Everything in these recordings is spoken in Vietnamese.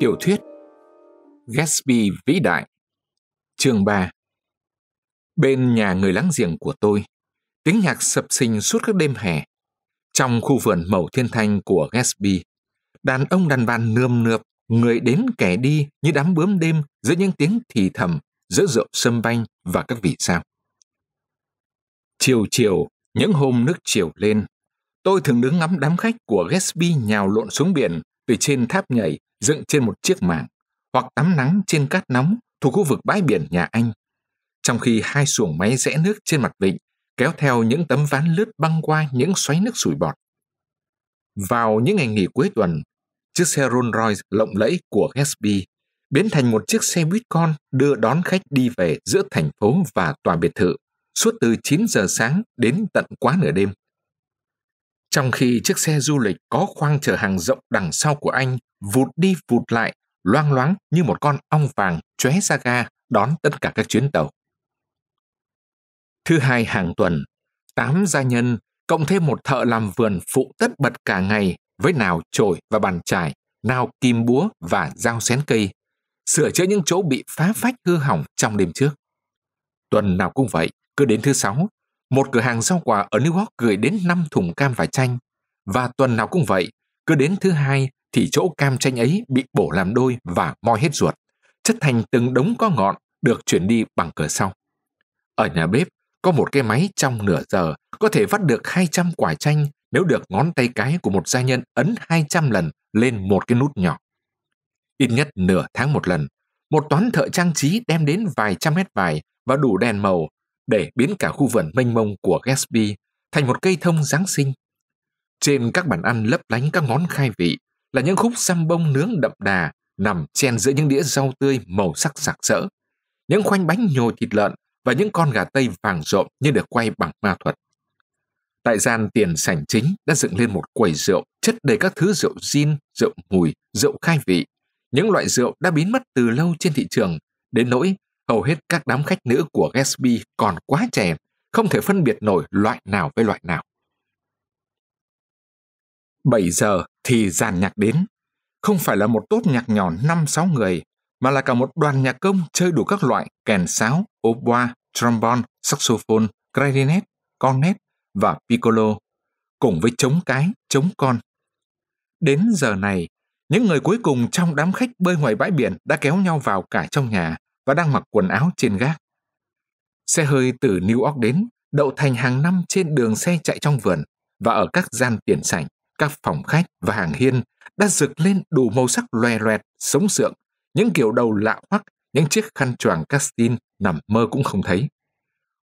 Tiểu thuyết Gatsby vĩ đại Chương 3 Bên nhà người láng giềng của tôi, tiếng nhạc sập sinh suốt các đêm hè. Trong khu vườn màu thiên thanh của Gatsby, đàn ông đàn bà nườm nượp, người đến kẻ đi như đám bướm đêm giữa những tiếng thì thầm, giữa rượu sâm banh và các vị sao. Chiều chiều, những hôm nước chiều lên, tôi thường đứng ngắm đám khách của Gatsby nhào lộn xuống biển từ trên tháp nhảy dựng trên một chiếc mảng, hoặc tắm nắng trên cát nóng thuộc khu vực bãi biển nhà anh. Trong khi hai xuồng máy rẽ nước trên mặt vịnh kéo theo những tấm ván lướt băng qua những xoáy nước sủi bọt. Vào những ngày nghỉ cuối tuần, chiếc xe Rolls Royce lộng lẫy của Gatsby biến thành một chiếc xe buýt con đưa đón khách đi về giữa thành phố và tòa biệt thự suốt từ 9 giờ sáng đến tận quá nửa đêm. Trong khi chiếc xe du lịch có khoang chở hàng rộng đằng sau của anh vụt đi vụt lại, loang loáng như một con ong vàng chóe ra ga đón tất cả các chuyến tàu. Thứ hai hàng tuần, tám gia nhân cộng thêm một thợ làm vườn phụ tất bật cả ngày với nào chổi và bàn chải, nào kim búa và dao xén cây, sửa chữa những chỗ bị phá phách hư hỏng trong đêm trước. Tuần nào cũng vậy, cứ đến thứ sáu, một cửa hàng rau quả ở New York gửi đến 5 thùng cam và chanh. Và tuần nào cũng vậy, cứ đến thứ hai thì chỗ cam chanh ấy bị bổ làm đôi và moi hết ruột, chất thành từng đống có ngọn được chuyển đi bằng cửa sau. Ở nhà bếp, có một cái máy trong nửa giờ có thể vắt được 200 quả chanh nếu được ngón tay cái của một gia nhân ấn 200 lần lên một cái nút nhỏ. Ít nhất nửa tháng một lần, một toán thợ trang trí đem đến vài trăm mét vải và đủ đèn màu để biến cả khu vườn mênh mông của Gatsby thành một cây thông Giáng sinh. Trên các bàn ăn lấp lánh các món khai vị là những khúc xăm bông nướng đậm đà nằm chen giữa những đĩa rau tươi màu sắc sặc sỡ, những khoanh bánh nhồi thịt lợn và những con gà tây vàng rộm như được quay bằng ma thuật. Tại gian tiền sảnh chính đã dựng lên một quầy rượu chất đầy các thứ rượu gin, rượu mùi, rượu khai vị. Những loại rượu đã biến mất từ lâu trên thị trường, đến nỗi hầu hết các đám khách nữ của Gatsby còn quá trẻ, không thể phân biệt nổi loại nào với loại nào. 7 giờ thì dàn nhạc đến. Không phải là một tốt nhạc nhỏ 5-6 người, mà là cả một đoàn nhạc công chơi đủ các loại kèn sáo, oboe, trombone, saxophone, clarinet, cornet và piccolo, cùng với trống cái, trống con. Đến giờ này, những người cuối cùng trong đám khách bơi ngoài bãi biển đã kéo nhau vào cả trong nhà và đang mặc quần áo trên gác. Xe hơi từ New York đến, đậu thành hàng năm trên đường xe chạy trong vườn và ở các gian tiền sảnh, các phòng khách và hàng hiên đã rực lên đủ màu sắc loè loẹt, sống sượng, những kiểu đầu lạ hoắc, những chiếc khăn choàng castin nằm mơ cũng không thấy.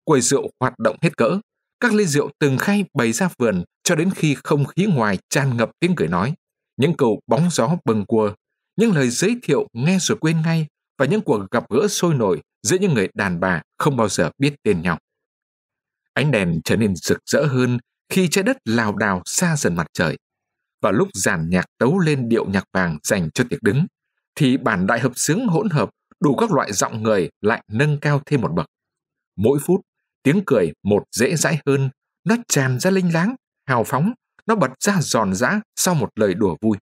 Quầy rượu hoạt động hết cỡ, các ly rượu từng khay bày ra vườn cho đến khi không khí ngoài tràn ngập tiếng cười nói, những câu bóng gió bừng cua, những lời giới thiệu nghe rồi quên ngay và những cuộc gặp gỡ sôi nổi giữa những người đàn bà không bao giờ biết tên nhau. Ánh đèn trở nên rực rỡ hơn khi trái đất lào đào xa dần mặt trời. Và lúc giàn nhạc tấu lên điệu nhạc vàng dành cho tiệc đứng, thì bản đại hợp xướng hỗn hợp đủ các loại giọng người lại nâng cao thêm một bậc. Mỗi phút, tiếng cười một dễ dãi hơn, nó tràn ra linh láng, hào phóng, nó bật ra giòn giã sau một lời đùa vui.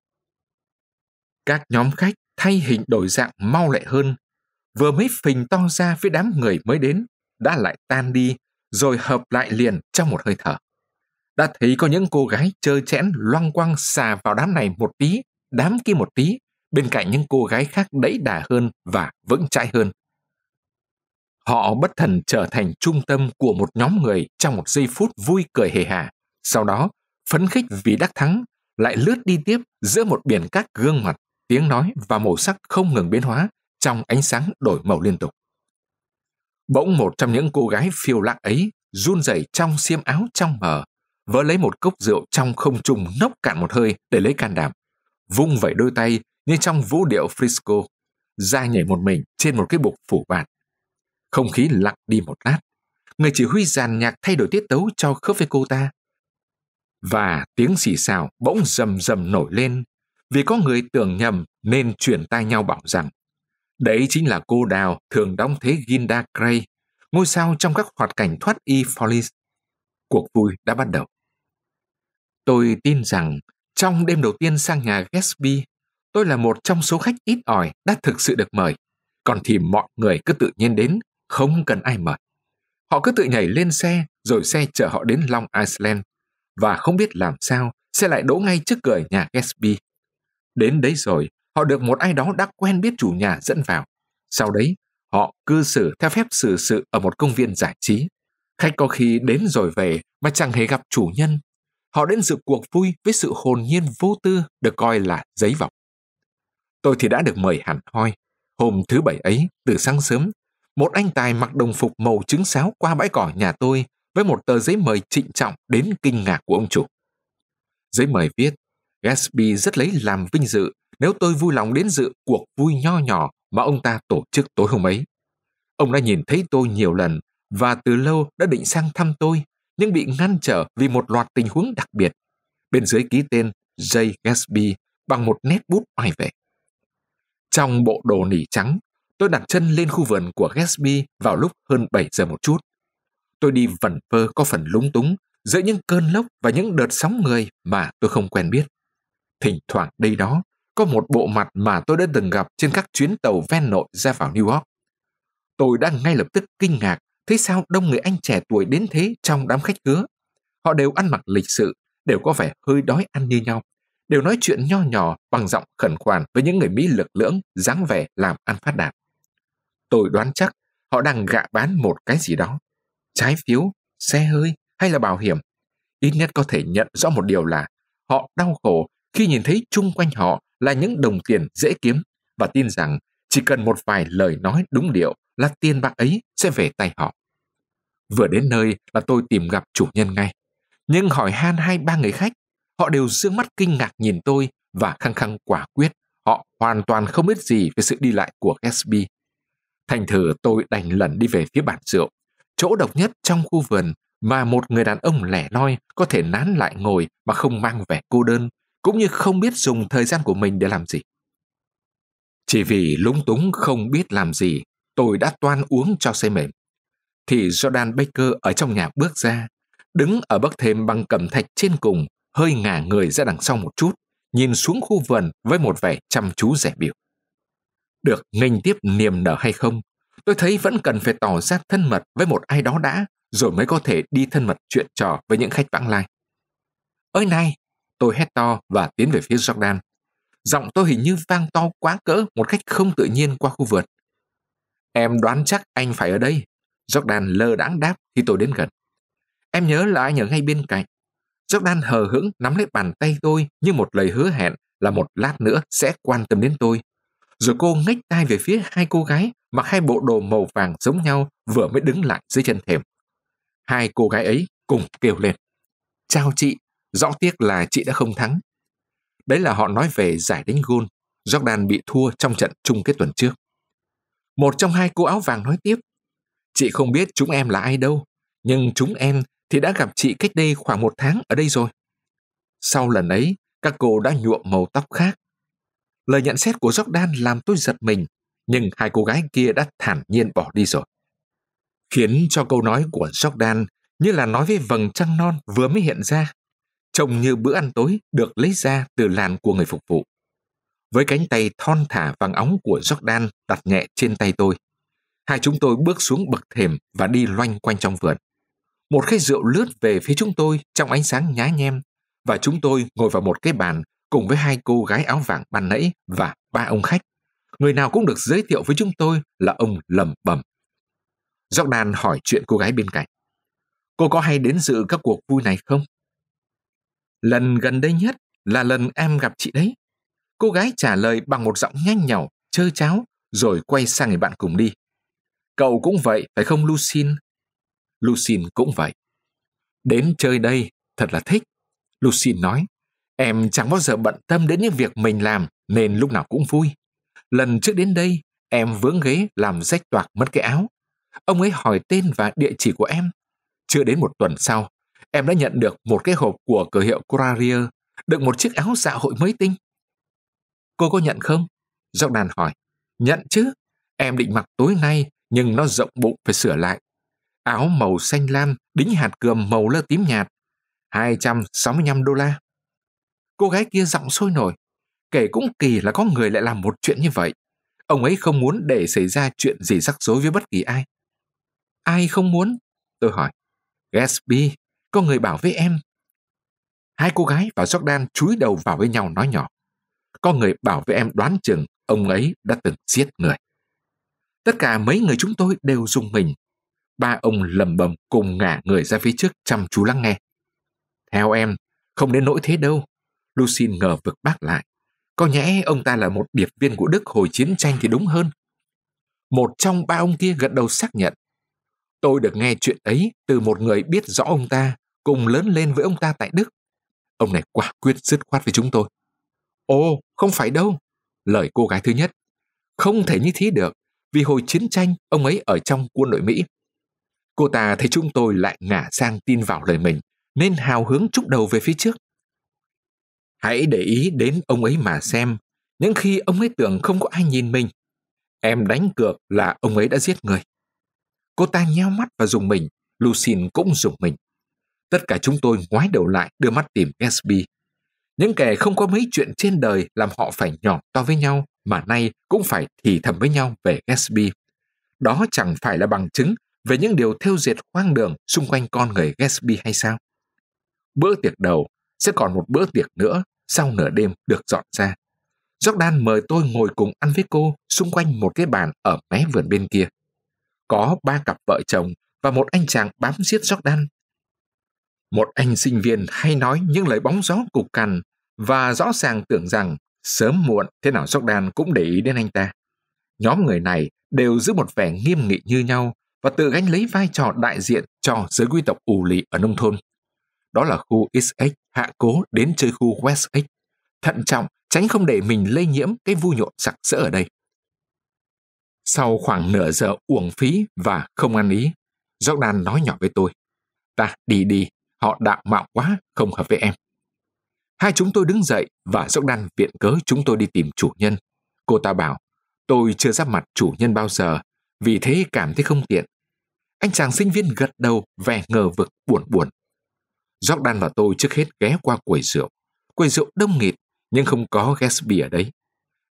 Các nhóm khách thay hình đổi dạng mau lẹ hơn, vừa mới phình to ra với đám người mới đến, đã lại tan đi, rồi hợp lại liền trong một hơi thở. Đã thấy có những cô gái chơi chẽn loang quăng xà vào đám này một tí, đám kia một tí, bên cạnh những cô gái khác đẫy đà hơn và vững chãi hơn. Họ bất thần trở thành trung tâm của một nhóm người trong một giây phút vui cười hề hà. Sau đó, phấn khích vì đắc thắng, lại lướt đi tiếp giữa một biển các gương mặt tiếng nói và màu sắc không ngừng biến hóa trong ánh sáng đổi màu liên tục. Bỗng một trong những cô gái phiêu lãng ấy run rẩy trong xiêm áo trong mờ, vỡ lấy một cốc rượu trong không trung nốc cạn một hơi để lấy can đảm, vung vẩy đôi tay như trong vũ điệu frisco, ra nhảy một mình trên một cái bục phủ bạt. Không khí lặng đi một lát, người chỉ huy dàn nhạc thay đổi tiết tấu cho khớp với cô ta. Và tiếng xì xào bỗng rầm rầm nổi lên vì có người tưởng nhầm nên chuyển tai nhau bảo rằng đấy chính là cô đào thường đóng thế Ginda Gray, ngôi sao trong các hoạt cảnh thoát y Follies. Cuộc vui đã bắt đầu. Tôi tin rằng trong đêm đầu tiên sang nhà Gatsby, tôi là một trong số khách ít ỏi đã thực sự được mời. Còn thì mọi người cứ tự nhiên đến, không cần ai mời. Họ cứ tự nhảy lên xe, rồi xe chở họ đến Long Island. Và không biết làm sao, xe lại đỗ ngay trước cửa nhà Gatsby. Đến đấy rồi, họ được một ai đó đã quen biết chủ nhà dẫn vào. Sau đấy, họ cư xử theo phép xử sự ở một công viên giải trí. Khách có khi đến rồi về mà chẳng hề gặp chủ nhân. Họ đến dự cuộc vui với sự hồn nhiên vô tư được coi là giấy vọng. Tôi thì đã được mời hẳn hoi. Hôm thứ bảy ấy, từ sáng sớm, một anh tài mặc đồng phục màu trứng sáo qua bãi cỏ nhà tôi với một tờ giấy mời trịnh trọng đến kinh ngạc của ông chủ. Giấy mời viết, Gatsby rất lấy làm vinh dự nếu tôi vui lòng đến dự cuộc vui nho nhỏ mà ông ta tổ chức tối hôm ấy. Ông đã nhìn thấy tôi nhiều lần và từ lâu đã định sang thăm tôi, nhưng bị ngăn trở vì một loạt tình huống đặc biệt. Bên dưới ký tên J. Gatsby bằng một nét bút oai vệ. Trong bộ đồ nỉ trắng, tôi đặt chân lên khu vườn của Gatsby vào lúc hơn 7 giờ một chút. Tôi đi vẩn vơ có phần lúng túng giữa những cơn lốc và những đợt sóng người mà tôi không quen biết. Thỉnh thoảng đây đó có một bộ mặt mà tôi đã từng gặp trên các chuyến tàu ven nội ra vào New York. Tôi đã ngay lập tức kinh ngạc thấy sao đông người anh trẻ tuổi đến thế trong đám khách khứa. Họ đều ăn mặc lịch sự, đều có vẻ hơi đói ăn như nhau, đều nói chuyện nho nhỏ bằng giọng khẩn khoản với những người Mỹ lực lưỡng, dáng vẻ làm ăn phát đạt. Tôi đoán chắc họ đang gạ bán một cái gì đó. Trái phiếu, xe hơi hay là bảo hiểm. Ít nhất có thể nhận rõ một điều là họ đau khổ khi nhìn thấy chung quanh họ là những đồng tiền dễ kiếm và tin rằng chỉ cần một vài lời nói đúng điệu là tiền bạc ấy sẽ về tay họ. Vừa đến nơi là tôi tìm gặp chủ nhân ngay. Nhưng hỏi han hai ba người khách, họ đều dương mắt kinh ngạc nhìn tôi và khăng khăng quả quyết họ hoàn toàn không biết gì về sự đi lại của Gatsby. Thành thử tôi đành lần đi về phía bàn rượu, chỗ độc nhất trong khu vườn mà một người đàn ông lẻ loi có thể nán lại ngồi mà không mang vẻ cô đơn, cũng như không biết dùng thời gian của mình để làm gì. Chỉ vì lúng túng không biết làm gì, tôi đã toan uống cho say mềm. Thì Jordan Baker ở trong nhà bước ra, đứng ở bậc thềm bằng cẩm thạch trên cùng, hơi ngả người ra đằng sau một chút, nhìn xuống khu vườn với một vẻ chăm chú rẻ biểu. Được nghênh tiếp niềm nở hay không, tôi thấy vẫn cần phải tỏ ra thân mật với một ai đó đã, rồi mới có thể đi thân mật chuyện trò với những khách vãng lai. Ơi này, tôi hét to và tiến về phía Jordan. Giọng tôi hình như vang to quá cỡ một cách không tự nhiên qua khu vườn. Em đoán chắc anh phải ở đây. Jordan lơ đãng đáp khi tôi đến gần. Em nhớ là anh ở ngay bên cạnh. Jordan hờ hững nắm lấy bàn tay tôi như một lời hứa hẹn là một lát nữa sẽ quan tâm đến tôi. Rồi cô ngách tay về phía hai cô gái mặc hai bộ đồ màu vàng giống nhau vừa mới đứng lại dưới chân thềm. Hai cô gái ấy cùng kêu lên. Chào chị, rõ tiếc là chị đã không thắng. Đấy là họ nói về giải đánh gôn. Jordan bị thua trong trận chung kết tuần trước. Một trong hai cô áo vàng nói tiếp. Chị không biết chúng em là ai đâu, nhưng chúng em thì đã gặp chị cách đây khoảng một tháng ở đây rồi. Sau lần ấy, các cô đã nhuộm màu tóc khác. Lời nhận xét của Jordan làm tôi giật mình, nhưng hai cô gái kia đã thản nhiên bỏ đi rồi. Khiến cho câu nói của Jordan như là nói với vầng trăng non vừa mới hiện ra, trông như bữa ăn tối được lấy ra từ làn của người phục vụ. Với cánh tay thon thả vàng óng của Jordan đặt nhẹ trên tay tôi, hai chúng tôi bước xuống bậc thềm và đi loanh quanh trong vườn. Một khay rượu lướt về phía chúng tôi trong ánh sáng nhá nhem và chúng tôi ngồi vào một cái bàn cùng với hai cô gái áo vàng ban nãy và ba ông khách. Người nào cũng được giới thiệu với chúng tôi là ông lầm bầm. Jordan hỏi chuyện cô gái bên cạnh. Cô có hay đến dự các cuộc vui này không? Lần gần đây nhất là lần em gặp chị đấy. Cô gái trả lời bằng một giọng nhanh nhảu, chơ cháo, rồi quay sang người bạn cùng đi. Cậu cũng vậy, phải không Lucin? Lucin cũng vậy. Đến chơi đây, thật là thích. Lucin nói, em chẳng bao giờ bận tâm đến những việc mình làm, nên lúc nào cũng vui. Lần trước đến đây, em vướng ghế làm rách toạc mất cái áo. Ông ấy hỏi tên và địa chỉ của em. Chưa đến một tuần sau, em đã nhận được một cái hộp của cửa hiệu Courier, đựng một chiếc áo dạ hội mới tinh. Cô có nhận không? Jordan hỏi. Nhận chứ. Em định mặc tối nay, nhưng nó rộng bụng phải sửa lại. Áo màu xanh lam, đính hạt cườm màu lơ tím nhạt. 265 đô la. Cô gái kia giọng sôi nổi. Kể cũng kỳ là có người lại làm một chuyện như vậy. Ông ấy không muốn để xảy ra chuyện gì rắc rối với bất kỳ ai. Ai không muốn? Tôi hỏi. Gatsby, có người bảo với em. Hai cô gái và Jordan chúi đầu vào với nhau nói nhỏ. Có người bảo với em đoán chừng ông ấy đã từng giết người. Tất cả mấy người chúng tôi đều dùng mình. Ba ông lầm bầm cùng ngả người ra phía trước chăm chú lắng nghe. Theo em, không đến nỗi thế đâu. Lucin ngờ vực bác lại. Có nhẽ ông ta là một điệp viên của Đức hồi chiến tranh thì đúng hơn. Một trong ba ông kia gật đầu xác nhận. Tôi được nghe chuyện ấy từ một người biết rõ ông ta, cùng lớn lên với ông ta tại Đức. Ông này quả quyết dứt khoát với chúng tôi. Ồ, không phải đâu. Lời cô gái thứ nhất. Không thể như thế được, vì hồi chiến tranh ông ấy ở trong quân đội Mỹ. Cô ta thấy chúng tôi lại ngả sang tin vào lời mình, nên hào hứng chúc đầu về phía trước. Hãy để ý đến ông ấy mà xem, những khi ông ấy tưởng không có ai nhìn mình. Em đánh cược là ông ấy đã giết người. Cô ta nheo mắt và dùng mình, Lucin cũng dùng mình. Tất cả chúng tôi ngoái đầu lại, đưa mắt tìm Gatsby. Những kẻ không có mấy chuyện trên đời làm họ phải nhỏ to với nhau, mà nay cũng phải thì thầm với nhau về Gatsby. Đó chẳng phải là bằng chứng về những điều theo diệt hoang đường xung quanh con người Gatsby hay sao? Bữa tiệc đầu, sẽ còn một bữa tiệc nữa, sau nửa đêm được dọn ra. Jordan mời tôi ngồi cùng ăn với cô xung quanh một cái bàn ở mé vườn bên kia. Có ba cặp vợ chồng và một anh chàng bám giết Jordan. Một anh sinh viên hay nói những lời bóng gió cục cằn và rõ ràng tưởng rằng sớm muộn thế nào Jordan cũng để ý đến anh ta. Nhóm người này đều giữ một vẻ nghiêm nghị như nhau và tự gánh lấy vai trò đại diện cho giới quý tộc ù lì ở nông thôn. Đó là khu XX hạ cố đến chơi khu West X. Thận trọng, tránh không để mình lây nhiễm cái vui nhộn sặc sỡ ở đây. Sau khoảng nửa giờ uổng phí và không ăn ý, Jordan nói nhỏ với tôi. Ta đi đi, họ đạo mạo quá, không hợp với em. Hai chúng tôi đứng dậy và Jordan viện cớ chúng tôi đi tìm chủ nhân. Cô ta bảo, tôi chưa ra mặt chủ nhân bao giờ, vì thế cảm thấy không tiện. Anh chàng sinh viên gật đầu, vẻ ngờ vực, buồn buồn. Jordan và tôi trước hết ghé qua quầy rượu. Quầy rượu đông nghịt, nhưng không có Gatsby ở đấy.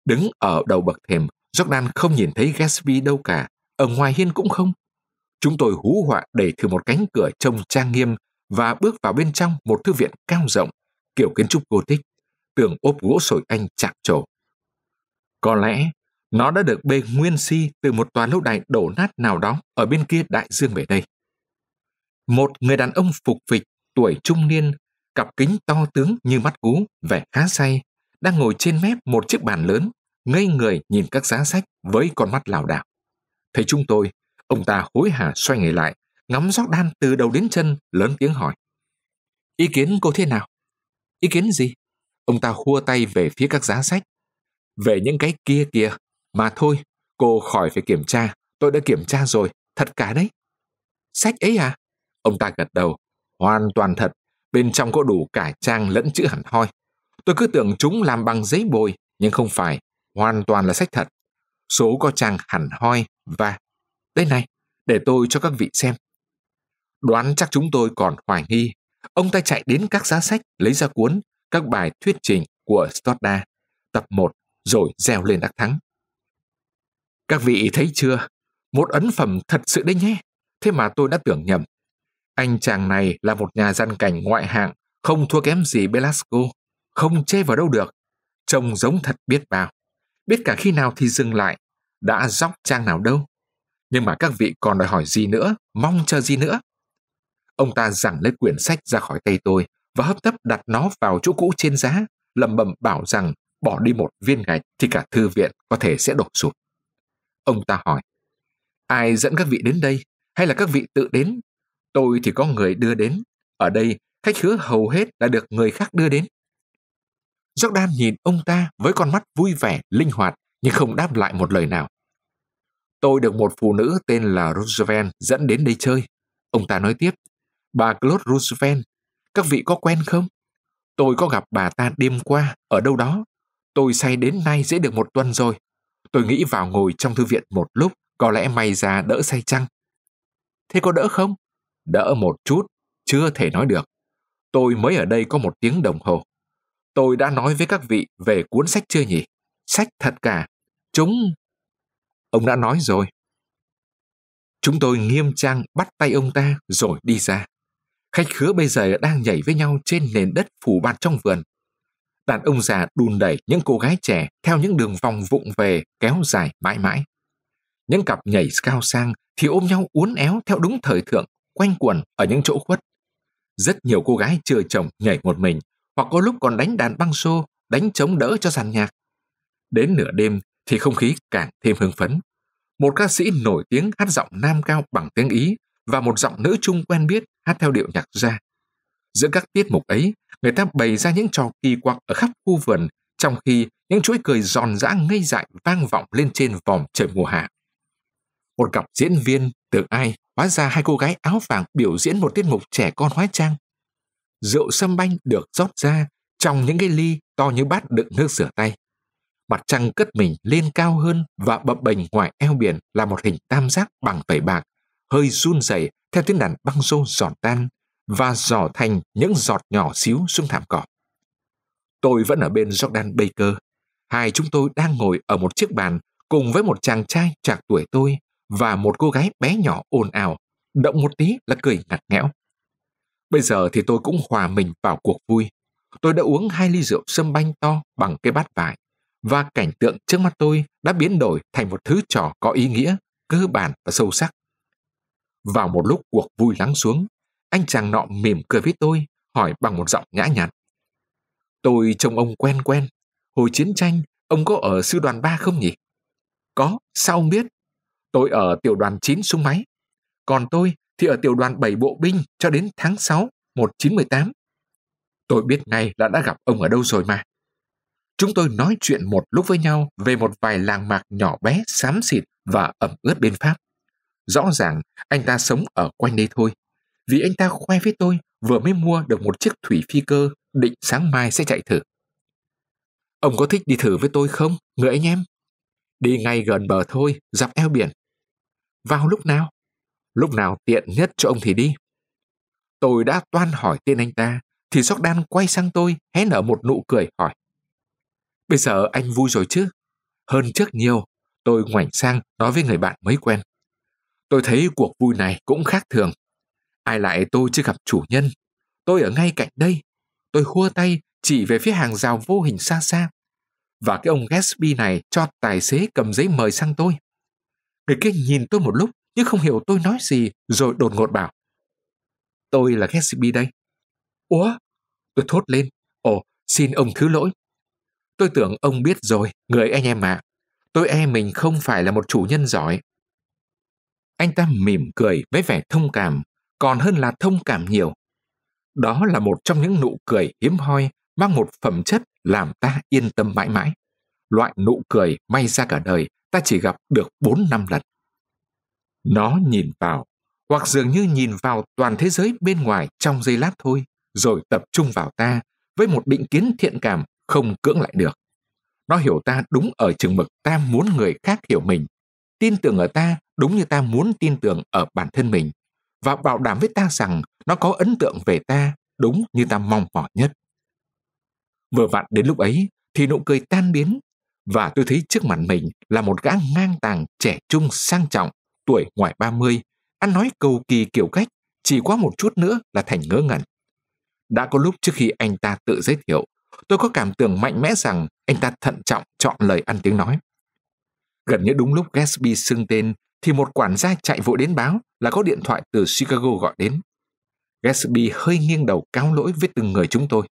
Đứng ở đầu bậc thềm, Jordan không nhìn thấy Gatsby đâu cả, ở ngoài hiên cũng không. Chúng tôi hú họa đẩy thử một cánh cửa trông trang nghiêm và bước vào bên trong một thư viện cao rộng, kiểu kiến trúc Gothic, tường ốp gỗ sồi anh chạm trổ. Có lẽ nó đã được bê nguyên si từ một tòa lâu đài đổ nát nào đó ở bên kia đại dương về đây. Một người đàn ông phục vịch, tuổi trung niên, cặp kính to tướng như mắt cú, vẻ khá say, đang ngồi trên mép một chiếc bàn lớn, ngây người nhìn các giá sách với con mắt lảo đảo. Thấy chúng tôi, ông ta hối hả xoay người lại, ngắm gióc đan từ đầu đến chân, lớn tiếng hỏi. Ý kiến cô thế nào? Ý kiến gì? Ông ta khua tay về phía các giá sách. Về những cái kia kìa, mà thôi, cô khỏi phải kiểm tra, tôi đã kiểm tra rồi, thật cả đấy. Sách ấy à? Ông ta gật đầu, hoàn toàn thật, bên trong có đủ cả trang lẫn chữ hẳn hoi. Tôi cứ tưởng chúng làm bằng giấy bồi, nhưng không phải, hoàn toàn là sách thật. Số có trang hẳn hoi và... Đây này, để tôi cho các vị xem. Đoán chắc chúng tôi còn hoài nghi. Ông ta chạy đến các giá sách, lấy ra cuốn, các bài thuyết trình của Stodda, tập 1, rồi gieo lên đắc thắng. Các vị thấy chưa? Một ấn phẩm thật sự đấy nhé. Thế mà tôi đã tưởng nhầm. Anh chàng này là một nhà gian cảnh ngoại hạng, không thua kém gì Belasco, không chê vào đâu được. Trông giống thật biết bao. Biết cả khi nào thì dừng lại, đã dóc trang nào đâu. Nhưng mà các vị còn đòi hỏi gì nữa, mong chờ gì nữa. Ông ta giằng lấy quyển sách ra khỏi tay tôi và hấp tấp đặt nó vào chỗ cũ trên giá, lầm bầm bảo rằng bỏ đi một viên gạch thì cả thư viện có thể sẽ đổ sụp. Ông ta hỏi, ai dẫn các vị đến đây, hay là các vị tự đến? Tôi thì có người đưa đến. Ở đây, khách hứa hầu hết đã được người khác đưa đến. Jordan nhìn ông ta với con mắt vui vẻ, linh hoạt, nhưng không đáp lại một lời nào. Tôi được một phụ nữ tên là Roosevelt dẫn đến đây chơi. Ông ta nói tiếp, bà Claude Roosevelt, các vị có quen không? Tôi có gặp bà ta đêm qua, ở đâu đó. Tôi say đến nay dễ được một tuần rồi. Tôi nghĩ vào ngồi trong thư viện một lúc, có lẽ may ra đỡ say chăng? Thế có đỡ không? Đỡ một chút, chưa thể nói được. Tôi mới ở đây có một tiếng đồng hồ. Tôi đã nói với các vị về cuốn sách chưa nhỉ? Sách thật cả. Chúng... Ông đã nói rồi. Chúng tôi nghiêm trang bắt tay ông ta rồi đi ra. Khách khứa bây giờ đang nhảy với nhau trên nền đất phủ bạt trong vườn. Đàn ông già đùn đẩy những cô gái trẻ theo những đường vòng vụng về kéo dài mãi mãi. Những cặp nhảy cao sang thì ôm nhau uốn éo theo đúng thời thượng, quanh quẩn ở những chỗ khuất. Rất nhiều cô gái chưa chồng nhảy một mình, hoặc có lúc còn đánh đàn băng xô, đánh chống đỡ cho dàn nhạc. Đến nửa đêm thì không khí càng thêm hưng phấn. Một ca sĩ nổi tiếng hát giọng nam cao bằng tiếng Ý và một giọng nữ chung quen biết hát theo điệu nhạc ra. Giữa các tiết mục ấy, người ta bày ra những trò kỳ quặc ở khắp khu vườn, trong khi những chuỗi cười giòn giã ngây dại vang vọng lên trên vòm trời mùa hạ. Một cặp diễn viên, từ ai, hóa ra hai cô gái áo vàng biểu diễn một tiết mục trẻ con hóa trang. Rượu sâm banh được rót ra trong những cái ly to như bát đựng nước rửa tay. Mặt trăng cất mình lên cao hơn và bập bềnh ngoài eo biển là một hình tam giác bằng vảy bạc, hơi run rẩy theo tiếng đàn băng rô giòn tan và giỏ thành những giọt nhỏ xíu xuống thảm cỏ. Tôi vẫn ở bên Jordan Baker. Hai chúng tôi đang ngồi ở một chiếc bàn cùng với một chàng trai trạc tuổi tôi và một cô gái bé nhỏ ồn ào, động một tí là cười ngặt nghẽo. Bây giờ thì tôi cũng hòa mình vào cuộc vui. Tôi đã uống hai ly rượu sâm banh to bằng cái bát vải và cảnh tượng trước mắt tôi đã biến đổi thành một thứ trò có ý nghĩa, cơ bản và sâu sắc. Vào một lúc cuộc vui lắng xuống, anh chàng nọ mỉm cười với tôi, hỏi bằng một giọng nhã nhặn. Tôi trông ông quen quen. Hồi chiến tranh, ông có ở sư đoàn 3 không nhỉ? Có, sao ông biết? Tôi ở tiểu đoàn 9 súng máy. Còn tôi thì ở tiểu đoàn 7 bộ binh cho đến tháng 6, 1918. Tôi biết ngay là đã gặp ông ở đâu rồi mà. Chúng tôi nói chuyện một lúc với nhau về một vài làng mạc nhỏ bé, xám xịt và ẩm ướt bên Pháp. Rõ ràng anh ta sống ở quanh đây thôi. Vì anh ta khoe với tôi vừa mới mua được một chiếc thủy phi cơ định sáng mai sẽ chạy thử. Ông có thích đi thử với tôi không, người anh em? Đi ngay gần bờ thôi, dọc eo biển. Vào lúc nào? Lúc nào tiện nhất cho ông thì đi. Tôi đã toan hỏi tên anh ta, thì Jordan quay sang tôi, hé nở một nụ cười hỏi. Bây giờ anh vui rồi chứ? Hơn trước nhiều, tôi ngoảnh sang nói với người bạn mới quen. Tôi thấy cuộc vui này cũng khác thường. Ai lại tôi chưa gặp chủ nhân. Tôi ở ngay cạnh đây. Tôi khua tay chỉ về phía hàng rào vô hình xa xa. Và cái ông Gatsby này cho tài xế cầm giấy mời sang tôi. Người kia nhìn tôi một lúc nhưng không hiểu tôi nói gì rồi đột ngột bảo. Tôi là Gatsby đây. Ủa? Tôi thốt lên. Ồ, xin ông thứ lỗi. Tôi tưởng ông biết rồi, người anh em ạ. Tôi e mình không phải là một chủ nhân giỏi. Anh ta mỉm cười với vẻ thông cảm, còn hơn là thông cảm nhiều. Đó là một trong những nụ cười hiếm hoi mang một phẩm chất làm ta yên tâm mãi mãi. Loại nụ cười may ra cả đời ta chỉ gặp được bốn năm lần. Nó nhìn vào, hoặc dường như nhìn vào toàn thế giới bên ngoài trong giây lát thôi, rồi tập trung vào ta với một định kiến thiện cảm không cưỡng lại được. Nó hiểu ta đúng ở chừng mực ta muốn người khác hiểu mình, tin tưởng ở ta đúng như ta muốn tin tưởng ở bản thân mình, và bảo đảm với ta rằng nó có ấn tượng về ta đúng như ta mong mỏi nhất. Vừa vặn đến lúc ấy thì nụ cười tan biến và tôi thấy trước mặt mình là một gã ngang tàng trẻ trung sang trọng, tuổi ngoài 30, ăn nói cầu kỳ kiểu cách, chỉ quá một chút nữa là thành ngớ ngẩn. Đã có lúc trước khi anh ta tự giới thiệu, tôi có cảm tưởng mạnh mẽ rằng anh ta thận trọng chọn lời ăn tiếng nói. Gần như đúng lúc Gatsby xưng tên thì một quản gia chạy vội đến báo là có điện thoại từ Chicago gọi đến. Gatsby hơi nghiêng đầu cáo lỗi với từng người chúng tôi.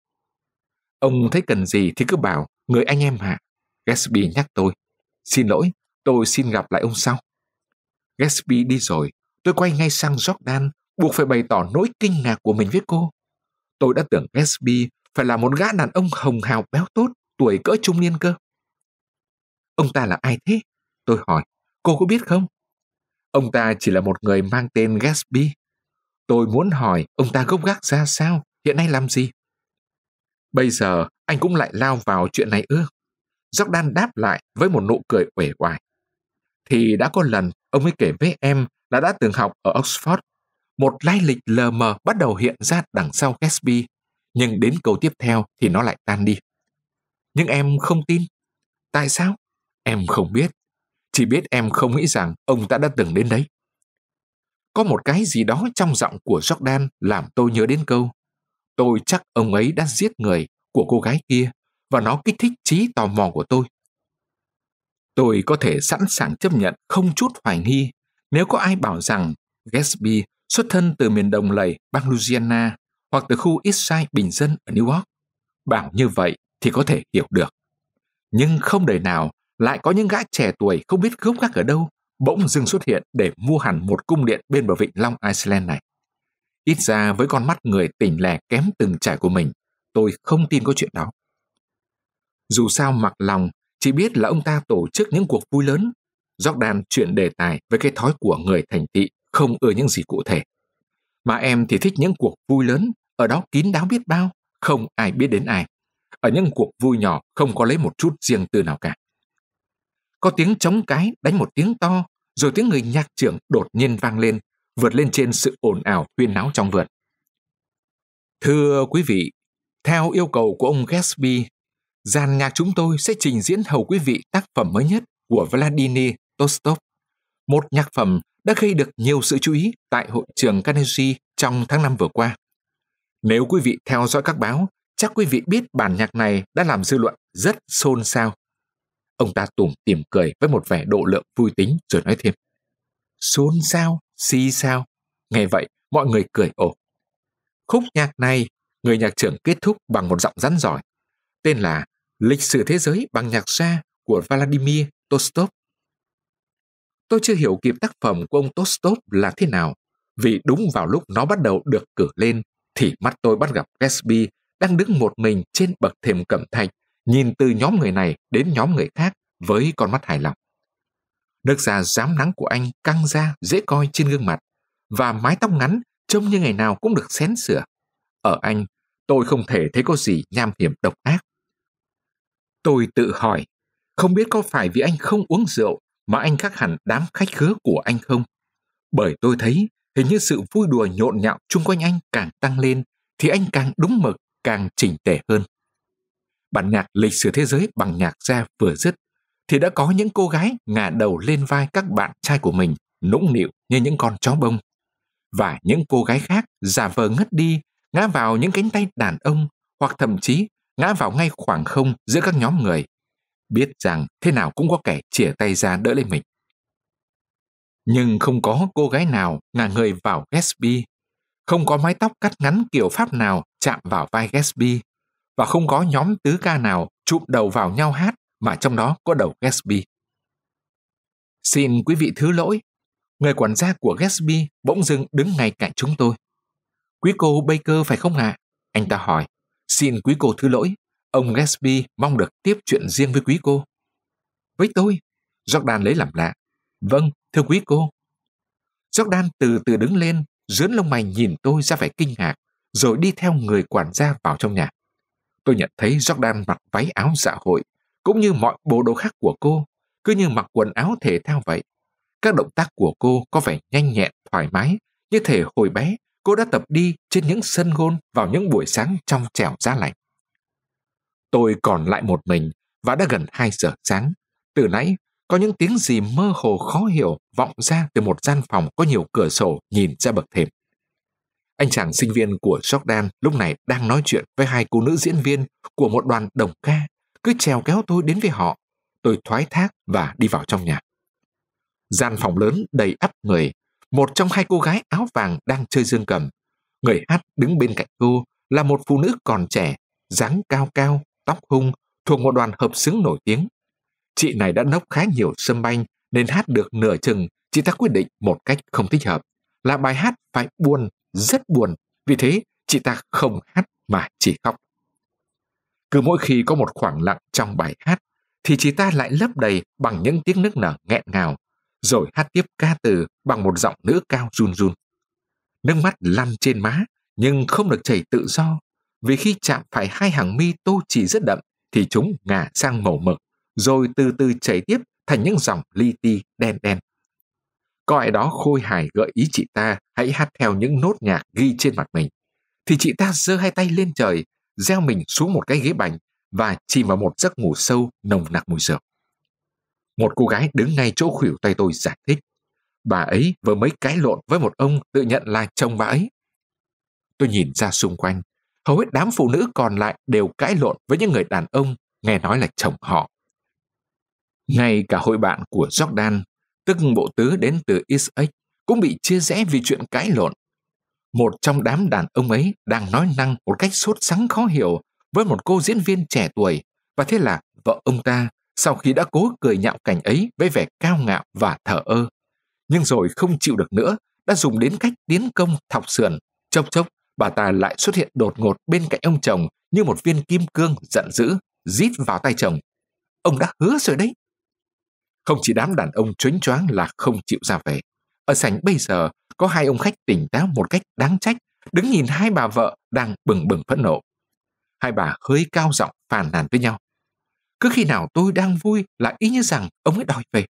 Ông thấy cần gì thì cứ bảo, người anh em hả? Gatsby nhắc tôi. Xin lỗi, tôi xin gặp lại ông sau. Gatsby đi rồi, tôi quay ngay sang Jordan, buộc phải bày tỏ nỗi kinh ngạc của mình với cô. Tôi đã tưởng Gatsby phải là một gã đàn ông hồng hào béo tốt, tuổi cỡ trung niên cơ. Ông ta là ai thế? Tôi hỏi, cô có biết không? Ông ta chỉ là một người mang tên Gatsby. Tôi muốn hỏi ông ta gốc gác ra sao, hiện nay làm gì? Bây giờ anh cũng lại lao vào chuyện này ư? Jordan đáp lại với một nụ cười uể oải. Thì đã có lần ông ấy kể với em là đã từng học ở Oxford. Một lai lịch lờ mờ bắt đầu hiện ra đằng sau Gatsby, nhưng đến câu tiếp theo thì nó lại tan đi. Nhưng em không tin. Tại sao? Em không biết. Chỉ biết em không nghĩ rằng ông ta đã từng đến đấy. Có một cái gì đó trong giọng của Jordan làm tôi nhớ đến câu. Tôi chắc ông ấy đã giết người của cô gái kia và nó kích thích trí tò mò của tôi. Tôi có thể sẵn sàng chấp nhận không chút hoài nghi nếu có ai bảo rằng Gatsby xuất thân từ miền đồng lầy bang Louisiana hoặc từ khu Eastside bình dân ở New York. Bảo như vậy thì có thể hiểu được. Nhưng không đời nào lại có những gã trẻ tuổi không biết gốc gác ở đâu bỗng dưng xuất hiện để mua hẳn một cung điện bên bờ vịnh Long Island này. Ít ra với con mắt người tỉnh lẻ kém từng trải của mình, tôi không tin có chuyện đó. Dù sao mặc lòng, chỉ biết là ông ta tổ chức những cuộc vui lớn. Jordan chuyển đề tài với cái thói của người thành thị không ưa những gì cụ thể. Mà em thì thích những cuộc vui lớn, ở đó kín đáo biết bao, không ai biết đến ai. Ở những cuộc vui nhỏ không có lấy một chút riêng tư nào cả. Có tiếng trống cái đánh một tiếng to, rồi tiếng người nhạc trưởng đột nhiên vang lên, vượt lên trên sự ồn ào huyên náo trong vườn. Thưa quý vị, theo yêu cầu của ông Gatsby, dàn nhạc chúng tôi sẽ trình diễn hầu quý vị tác phẩm mới nhất của Vladimir Tostov, một nhạc phẩm đã gây được nhiều sự chú ý tại hội trường Carnegie trong tháng năm vừa qua. Nếu quý vị theo dõi các báo, chắc quý vị biết bản nhạc này đã làm dư luận rất xôn xao. Ông ta tủm tỉm cười với một vẻ độ lượng vui tính rồi nói thêm. Xôn xao, xì sao? Nghe vậy, mọi người cười ồ. Khúc nhạc này, người nhạc trưởng kết thúc bằng một giọng rắn giỏi. Tên là Lịch sử thế giới bằng nhạc gia của Vladimir Tostov. Tôi chưa hiểu kịp tác phẩm của ông Tostov là thế nào, vì đúng vào lúc nó bắt đầu được cử lên thì mắt tôi bắt gặp Gatsby đang đứng một mình trên bậc thềm cẩm thạch, nhìn từ nhóm người này đến nhóm người khác với con mắt hài lòng. Nước da rám nắng của anh căng ra dễ coi trên gương mặt, và mái tóc ngắn trông như ngày nào cũng được xén sửa. Ở anh, tôi không thể thấy có gì nham hiểm độc ác. Tôi tự hỏi, không biết có phải vì anh không uống rượu mà anh khác hẳn đám khách khứa của anh không? Bởi tôi thấy hình như sự vui đùa nhộn nhạo chung quanh anh càng tăng lên thì anh càng đúng mực, càng chỉnh tề hơn. Bản nhạc lịch sử thế giới bằng nhạc ra vừa dứt thì đã có những cô gái ngả đầu lên vai các bạn trai của mình nũng nịu như những con chó bông. Và những cô gái khác giả vờ ngất đi, ngã vào những cánh tay đàn ông hoặc thậm chí ngã vào ngay khoảng không giữa các nhóm người, biết rằng thế nào cũng có kẻ chìa tay ra đỡ lên mình. Nhưng không có cô gái nào ngả người vào Gatsby, không có mái tóc cắt ngắn kiểu Pháp nào chạm vào vai Gatsby, và không có nhóm tứ ca nào chụm đầu vào nhau hát mà trong đó có đầu Gatsby. Xin quý vị thứ lỗi, người quản gia của Gatsby bỗng dưng đứng ngay cạnh chúng tôi. Quý cô Baker phải không ạ? À? Anh ta hỏi. Xin quý cô thứ lỗi, ông Gatsby mong được tiếp chuyện riêng với quý cô. Với tôi, Jordan lấy làm lạ. Vâng, thưa quý cô. Jordan từ từ đứng lên, dướn lông mày nhìn tôi ra vẻ kinh ngạc, rồi đi theo người quản gia vào trong nhà. Tôi nhận thấy Jordan mặc váy áo dạ hội, cũng như mọi bộ đồ khác của cô, cứ như mặc quần áo thể thao vậy. Các động tác của cô có vẻ nhanh nhẹn, thoải mái, như thể hồi bé cô đã tập đi trên những sân gôn vào những buổi sáng trong trẻo giá lạnh. Tôi còn lại một mình và đã gần 2 giờ sáng. Từ nãy, có những tiếng gì mơ hồ khó hiểu vọng ra từ một gian phòng có nhiều cửa sổ nhìn ra bậc thềm. Anh chàng sinh viên của Jordan lúc này đang nói chuyện với hai cô nữ diễn viên của một đoàn đồng ca, cứ trèo kéo tôi đến với họ. Tôi thoái thác và đi vào trong nhà. Gian phòng lớn đầy ắp người, một trong hai cô gái áo vàng đang chơi dương cầm. Người hát đứng bên cạnh cô là một phụ nữ còn trẻ, dáng cao cao, tóc hung, thuộc một đoàn hợp xướng nổi tiếng. Chị này đã nốc khá nhiều sâm banh nên hát được nửa chừng, chị ta quyết định một cách không thích hợp là bài hát phải buồn, rất buồn. Vì thế, chị ta không hát mà chỉ khóc. Cứ mỗi khi có một khoảng lặng trong bài hát, thì chị ta lại lấp đầy bằng những tiếng nước nở nghẹn ngào, rồi hát tiếp ca từ bằng một giọng nữ cao run run. Nước mắt lăn trên má, nhưng không được chảy tự do, vì khi chạm phải hai hàng mi tô chỉ rất đậm, thì chúng ngả sang màu mực, rồi từ từ chảy tiếp thành những dòng li ti đen đen. Coi đó khôi hài gợi ý chị ta hãy hát theo những nốt nhạc ghi trên mặt mình. Thì chị ta giơ hai tay lên trời, gieo mình xuống một cái ghế bành và chìm vào một giấc ngủ sâu nồng nặc mùi rượu. Một cô gái đứng ngay chỗ khuỷu tay tôi giải thích. Bà ấy vừa mới cãi lộn với một ông tự nhận là chồng bà ấy. Tôi nhìn ra xung quanh, hầu hết đám phụ nữ còn lại đều cãi lộn với những người đàn ông nghe nói là chồng họ. Ngay cả hội bạn của Jordan, tức bộ tứ đến từ Essex, cũng bị chia rẽ vì chuyện cãi lộn. Một trong đám đàn ông ấy đang nói năng một cách sốt sắng khó hiểu với một cô diễn viên trẻ tuổi, và thế là vợ ông ta sau khi đã cố cười nhạo cảnh ấy với vẻ cao ngạo và thở ơ. Nhưng rồi không chịu được nữa, đã dùng đến cách tiến công thọc sườn. Chốc chốc, bà ta lại xuất hiện đột ngột bên cạnh ông chồng như một viên kim cương giận dữ, rít vào tay chồng. Ông đã hứa rồi đấy. Không chỉ đám đàn ông chónh choáng là không chịu ra về. Ở sảnh bây giờ có hai ông khách tỉnh táo một cách đáng trách, đứng nhìn hai bà vợ đang bừng bừng phẫn nộ. Hai bà hơi cao giọng phàn nàn với nhau. Cứ khi nào tôi đang vui là ý như rằng ông ấy đòi về.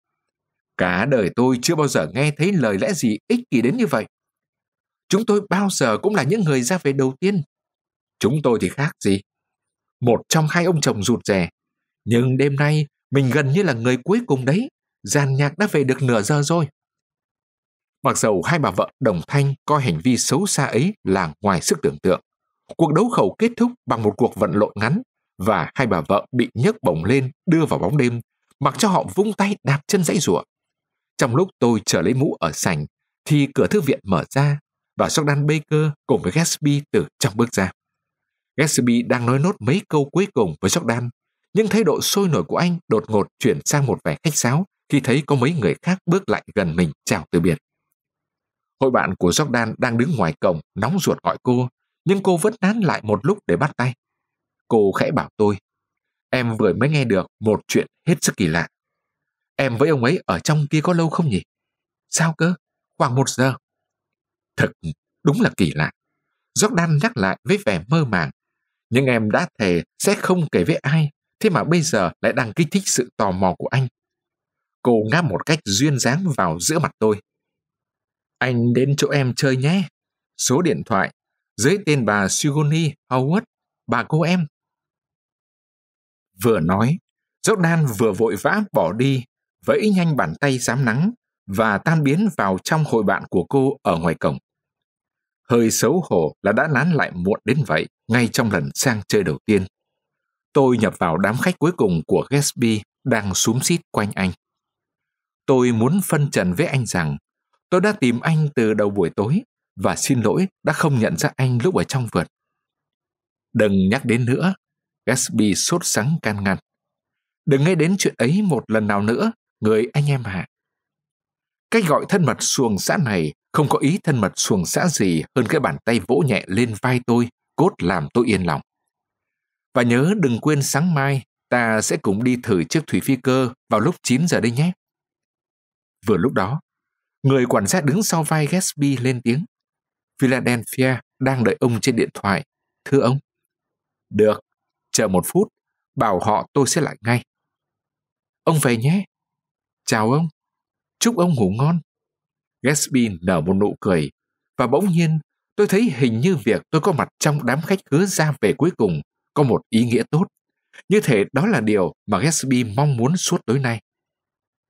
Cả đời tôi chưa bao giờ nghe thấy lời lẽ gì ích kỷ đến như vậy. Chúng tôi bao giờ cũng là những người ra về đầu tiên. Chúng tôi thì khác gì. Một trong hai ông chồng rụt rè. Nhưng đêm nay mình gần như là người cuối cùng đấy. Giàn nhạc đã về được nửa giờ rồi. Mặc dầu hai bà vợ đồng thanh coi hành vi xấu xa ấy là ngoài sức tưởng tượng. Cuộc đấu khẩu kết thúc bằng một cuộc vận lộn ngắn và hai bà vợ bị nhấc bổng lên đưa vào bóng đêm, mặc cho họ vung tay đạp chân dãy rủa. Trong lúc tôi chờ lấy mũ ở sảnh, thì cửa thư viện mở ra và Jordan Baker cùng với Gatsby từ trong bước ra. Gatsby đang nói nốt mấy câu cuối cùng với Jordan, nhưng thái độ sôi nổi của anh đột ngột chuyển sang một vẻ khách sáo khi thấy có mấy người khác bước lại gần mình chào từ biệt. Hội bạn của Jordan đang đứng ngoài cổng nóng ruột gọi cô, nhưng cô vẫn nán lại một lúc để bắt tay. Cô khẽ bảo tôi, em vừa mới nghe được một chuyện hết sức kỳ lạ. Em với ông ấy ở trong kia có lâu không nhỉ? Sao cơ? Khoảng một giờ. Thật, đúng là kỳ lạ. Jordan nhắc lại với vẻ mơ màng. Nhưng em đã thề sẽ không kể với ai, thế mà bây giờ lại đang kích thích sự tò mò của anh. Cô ngáp một cách duyên dáng vào giữa mặt tôi. Anh đến chỗ em chơi nhé. Số điện thoại dưới tên bà Sugoni Howard, bà cô em. Vừa nói, Jordan vừa vội vã bỏ đi, vẫy nhanh bàn tay sám nắng và tan biến vào trong hội bạn của cô ở ngoài cổng. Hơi xấu hổ là đã nán lại muộn đến vậy ngay trong lần sang chơi đầu tiên. Tôi nhập vào đám khách cuối cùng của Gatsby đang súm xít quanh anh. Tôi muốn phân trần với anh rằng tôi đã tìm anh từ đầu buổi tối và xin lỗi đã không nhận ra anh lúc ở trong vườn. Đừng nhắc đến nữa, Gatsby sốt sắng can ngăn. Đừng nghe đến chuyện ấy một lần nào nữa, người anh em hạ. Cách gọi thân mật xuồng xã này không có ý thân mật xuồng xã gì hơn cái bàn tay vỗ nhẹ lên vai tôi, cốt làm tôi yên lòng. Và nhớ đừng quên sáng mai ta sẽ cùng đi thử chiếc thủy phi cơ vào lúc 9 giờ đây nhé. Vừa lúc đó, người quản gia đứng sau vai Gatsby lên tiếng. Philadelphia đang đợi ông trên điện thoại. Thưa ông. Được, chờ một phút, bảo họ tôi sẽ lại ngay. Ông về nhé. Chào ông. Chúc ông ngủ ngon. Gatsby nở một nụ cười, và bỗng nhiên tôi thấy hình như việc tôi có mặt trong đám khách hứa ra về cuối cùng có một ý nghĩa tốt. Như thể đó là điều mà Gatsby mong muốn suốt tối nay.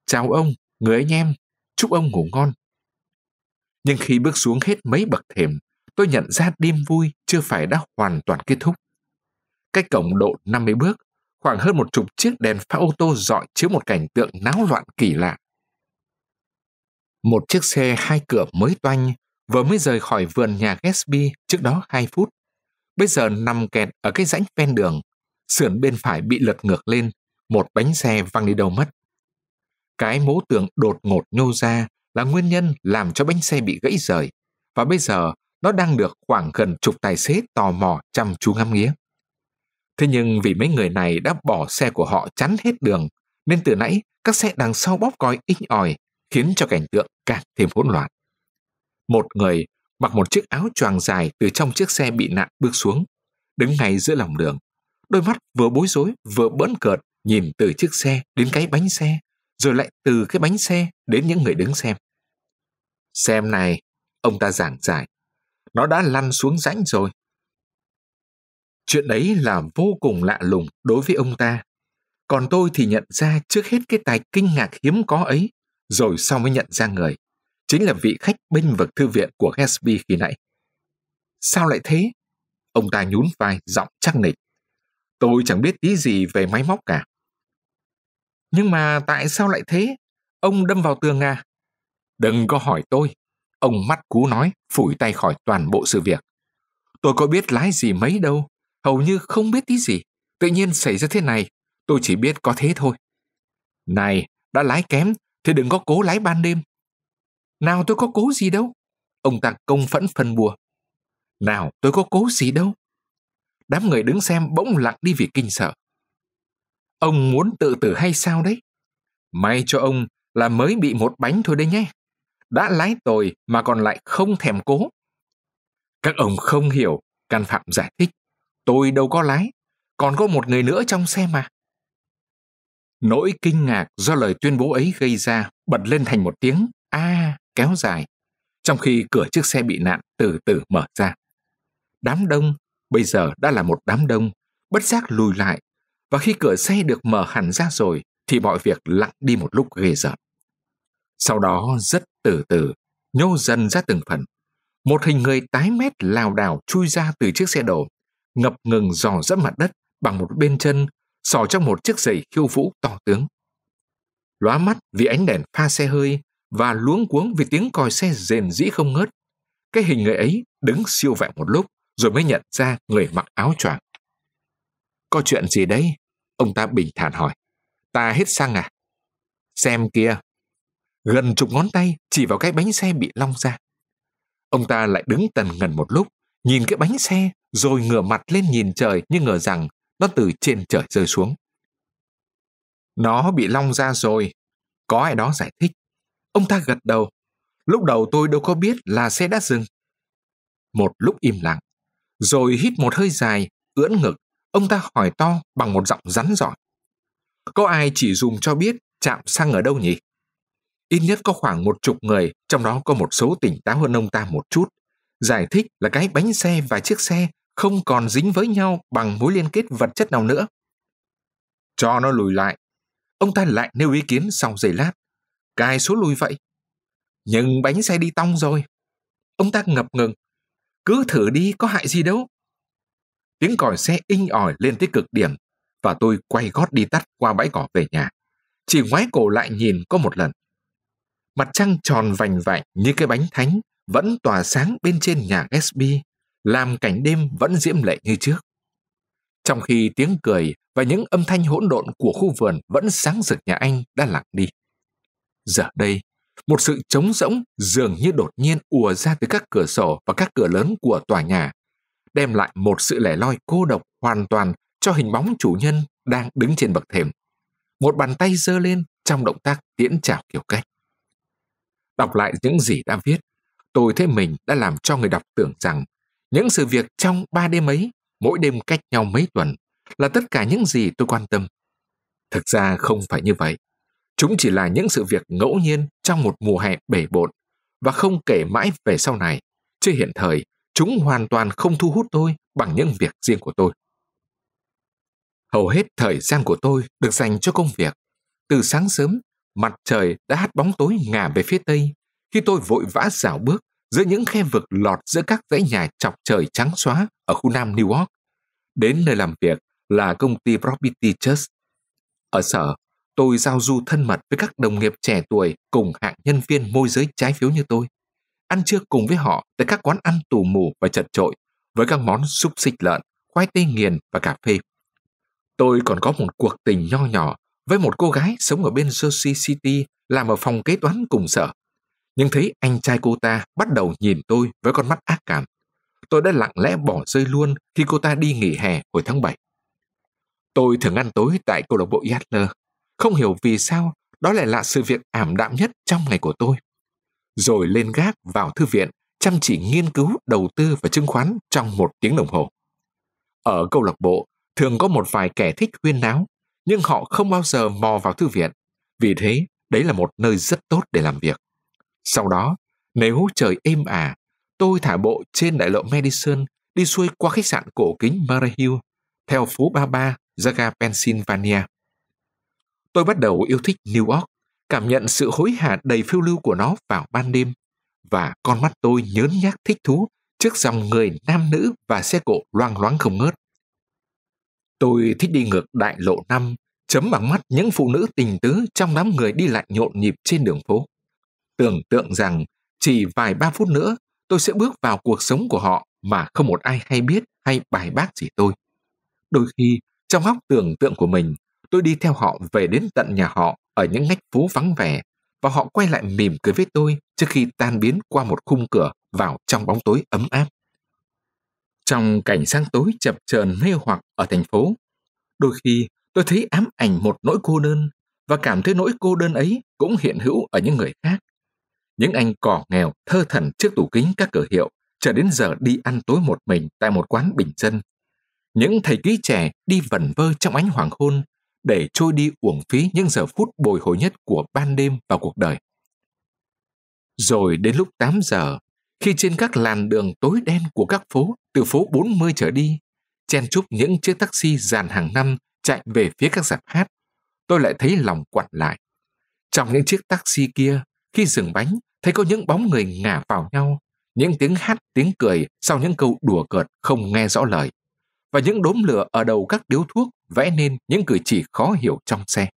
Chào ông, người anh em, chúc ông ngủ ngon. Nhưng khi bước xuống hết mấy bậc thềm, tôi nhận ra đêm vui chưa phải đã hoàn toàn kết thúc. Cách cổng độ 50 bước, khoảng hơn một chục chiếc đèn pha ô tô dọi chiếu một cảnh tượng náo loạn kỳ lạ. Một chiếc xe hai cửa mới toanh vừa mới rời khỏi vườn nhà Gatsby trước đó 2 phút. Bây giờ nằm kẹt ở cái rãnh ven đường, sườn bên phải bị lật ngược lên, một bánh xe văng đi đâu mất. Cái mố tường đột ngột nhô ra là nguyên nhân làm cho bánh xe bị gãy rời, và bây giờ nó đang được khoảng gần chục tài xế tò mò chăm chú ngắm nghía. Thế nhưng vì mấy người này đã bỏ xe của họ chắn hết đường, nên từ nãy các xe đằng sau bóp còi inh ỏi, khiến cho cảnh tượng càng thêm hỗn loạn. Một người mặc một chiếc áo choàng dài từ trong chiếc xe bị nạn bước xuống, đứng ngay giữa lòng đường. Đôi mắt vừa bối rối vừa bỡn cợt nhìn từ chiếc xe đến cái bánh xe, rồi lại từ cái bánh xe đến những người đứng xem. Xem này, ông ta giảng giải. Nó đã lăn xuống rãnh rồi. Chuyện đấy là vô cùng lạ lùng đối với ông ta. Còn tôi thì nhận ra trước hết cái tài kinh ngạc hiếm có ấy, rồi sau mới nhận ra người. Chính là vị khách bênh vực thư viện của Gatsby khi nãy. Sao lại thế? Ông ta nhún vai, giọng chắc nịch. Tôi chẳng biết tí gì về máy móc cả. Nhưng mà tại sao lại thế? Ông đâm vào tường à? Đừng có hỏi tôi. Ông mắt cú nói, phủi tay khỏi toàn bộ sự việc. Tôi có biết lái gì mấy đâu, hầu như không biết tí gì. Tự nhiên xảy ra thế này, tôi chỉ biết có thế thôi. Này, đã lái kém thì đừng có cố lái ban đêm. Nào tôi có cố gì đâu. Ông ta công phẫn phân bùa. Nào tôi có cố gì đâu. Đám người đứng xem bỗng lặng đi vì kinh sợ. Ông muốn tự tử hay sao đấy? May cho ông là mới bị một bánh thôi đấy nhé. Đã lái tồi mà còn lại không thèm cố. Các ông không hiểu, can phạm giải thích. Tôi đâu có lái, còn có một người nữa trong xe mà. Nỗi kinh ngạc do lời tuyên bố ấy gây ra bật lên thành một tiếng a kéo dài, trong khi cửa chiếc xe bị nạn từ từ mở ra. Đám đông bây giờ đã là một đám đông, bất giác lùi lại, và khi cửa xe được mở hẳn ra rồi thì mọi việc lặng đi một lúc ghê rợn. Sau đó rất từ từ, nhô dần ra từng phần. Một hình người tái mét lào đảo chui ra từ chiếc xe đổ, ngập ngừng dò dẫm mặt đất bằng một bên chân, sò trong một chiếc giày khiêu vũ to tướng. Lóa mắt vì ánh đèn pha xe hơi và luống cuống vì tiếng còi xe rền rĩ không ngớt. Cái hình người ấy đứng siêu vẹo một lúc rồi mới nhận ra người mặc áo choàng. Có chuyện gì đấy? Ông ta bình thản hỏi. Ta hết xăng à? Xem kia. Gần chục ngón tay chỉ vào cái bánh xe bị long ra. Ông ta lại đứng tần ngần một lúc, nhìn cái bánh xe, rồi ngửa mặt lên nhìn trời như ngờ rằng nó từ trên trời rơi xuống. Nó bị long ra rồi. Có ai đó giải thích. Ông ta gật đầu. Lúc đầu tôi đâu có biết là xe đã dừng. Một lúc im lặng, rồi hít một hơi dài, ưỡn ngực, ông ta hỏi to bằng một giọng rắn giỏi. Có ai chỉ dùng cho biết chạm xăng ở đâu nhỉ? Ít nhất có khoảng một chục người, trong đó có một số tỉnh táo hơn ông ta một chút. Giải thích là cái bánh xe và chiếc xe không còn dính với nhau bằng mối liên kết vật chất nào nữa. Cho nó lùi lại. Ông ta lại nêu ý kiến sau giây lát. Cài số lùi vậy. Nhưng bánh xe đi tong rồi. Ông ta ngập ngừng. Cứ thử đi, có hại gì đâu. Tiếng còi xe inh ỏi lên tới cực điểm và tôi quay gót đi tắt qua bãi cỏ về nhà. Chỉ ngoái cổ lại nhìn có một lần. Mặt trăng tròn vành vạnh như cái bánh thánh vẫn tỏa sáng bên trên nhà SB, làm cảnh đêm vẫn diễm lệ như trước. Trong khi tiếng cười và những âm thanh hỗn độn của khu vườn vẫn sáng rực nhà anh đã lặng đi. Giờ đây, một sự trống rỗng dường như đột nhiên ùa ra từ các cửa sổ và các cửa lớn của tòa nhà, đem lại một sự lẻ loi cô độc hoàn toàn cho hình bóng chủ nhân đang đứng trên bậc thềm. Một bàn tay giơ lên trong động tác tiễn chào kiểu cách. Đọc lại những gì đã viết, tôi thấy mình đã làm cho người đọc tưởng rằng những sự việc trong ba đêm ấy, mỗi đêm cách nhau mấy tuần, là tất cả những gì tôi quan tâm. Thực ra không phải như vậy. Chúng chỉ là những sự việc ngẫu nhiên trong một mùa hè bể bộn và không kể mãi về sau này. Chứ hiện thời, chúng hoàn toàn không thu hút tôi bằng những việc riêng của tôi. Hầu hết thời gian của tôi được dành cho công việc. Từ sáng sớm, mặt trời đã hắt bóng tối ngả về phía tây khi tôi vội vã dạo bước giữa những khe vực lọt giữa các dãy nhà chọc trời trắng xóa ở khu Nam New York. Đến nơi làm việc là công ty Property Trust. Ở sở, tôi giao du thân mật với các đồng nghiệp trẻ tuổi cùng hạng nhân viên môi giới trái phiếu như tôi. Ăn trưa cùng với họ tại các quán ăn tù mù và chật trội với các món xúc xích lợn, khoai tây nghiền và cà phê. Tôi còn có một cuộc tình nho nhỏ với một cô gái sống ở bên Jersey City làm ở phòng kế toán cùng sở. Nhưng thấy anh trai cô ta bắt đầu nhìn tôi với con mắt ác cảm. Tôi đã lặng lẽ bỏ rơi luôn khi cô ta đi nghỉ hè hồi tháng 7. Tôi thường ăn tối tại câu lạc bộ Yatler. Không hiểu vì sao đó lại là sự việc ảm đạm nhất trong ngày của tôi. Rồi lên gác vào thư viện chăm chỉ nghiên cứu đầu tư và chứng khoán trong một tiếng đồng hồ. Ở câu lạc bộ, thường có một vài kẻ thích huyên náo, nhưng họ không bao giờ mò vào thư viện. Vì thế, đấy là một nơi rất tốt để làm việc. Sau đó, nếu trời êm ả, tôi thả bộ trên đại lộ Madison đi xuôi qua khách sạn cổ kính Murray Hill, theo phố 33 ra Pennsylvania. Tôi bắt đầu yêu thích New York, cảm nhận sự hối hả đầy phiêu lưu của nó vào ban đêm, và con mắt tôi nhớn nhác thích thú trước dòng người nam nữ và xe cộ loang loáng không ngớt. Tôi thích đi ngược đại lộ năm, chấm bằng mắt những phụ nữ tình tứ trong đám người đi lại nhộn nhịp trên đường phố. Tưởng tượng rằng chỉ vài ba phút nữa tôi sẽ bước vào cuộc sống của họ mà không một ai hay biết hay bài bác gì tôi. Đôi khi, trong óc tưởng tượng của mình, tôi đi theo họ về đến tận nhà họ ở những ngách phố vắng vẻ và họ quay lại mỉm cười với tôi trước khi tan biến qua một khung cửa vào trong bóng tối ấm áp. Trong cảnh sáng tối chập chờn mê hoặc ở thành phố, đôi khi tôi thấy ám ảnh một nỗi cô đơn và cảm thấy nỗi cô đơn ấy cũng hiện hữu ở những người khác. Những anh cỏ nghèo thơ thần trước tủ kính các cửa hiệu chờ đến giờ đi ăn tối một mình tại một quán bình dân. Những thầy ký trẻ đi vẩn vơ trong ánh hoàng hôn để trôi đi uổng phí những giờ phút bồi hồi nhất của ban đêm và cuộc đời. Rồi đến lúc 8 giờ, khi trên các làn đường tối đen của các phố, từ phố 40 trở đi, chen chúc những chiếc taxi dàn hàng năm chạy về phía các dạp hát, tôi lại thấy lòng quặn lại. Trong những chiếc taxi kia, khi dừng bánh, thấy có những bóng người ngả vào nhau, những tiếng hát tiếng cười sau những câu đùa cợt không nghe rõ lời, và những đốm lửa ở đầu các điếu thuốc vẽ nên những cử chỉ khó hiểu trong xe.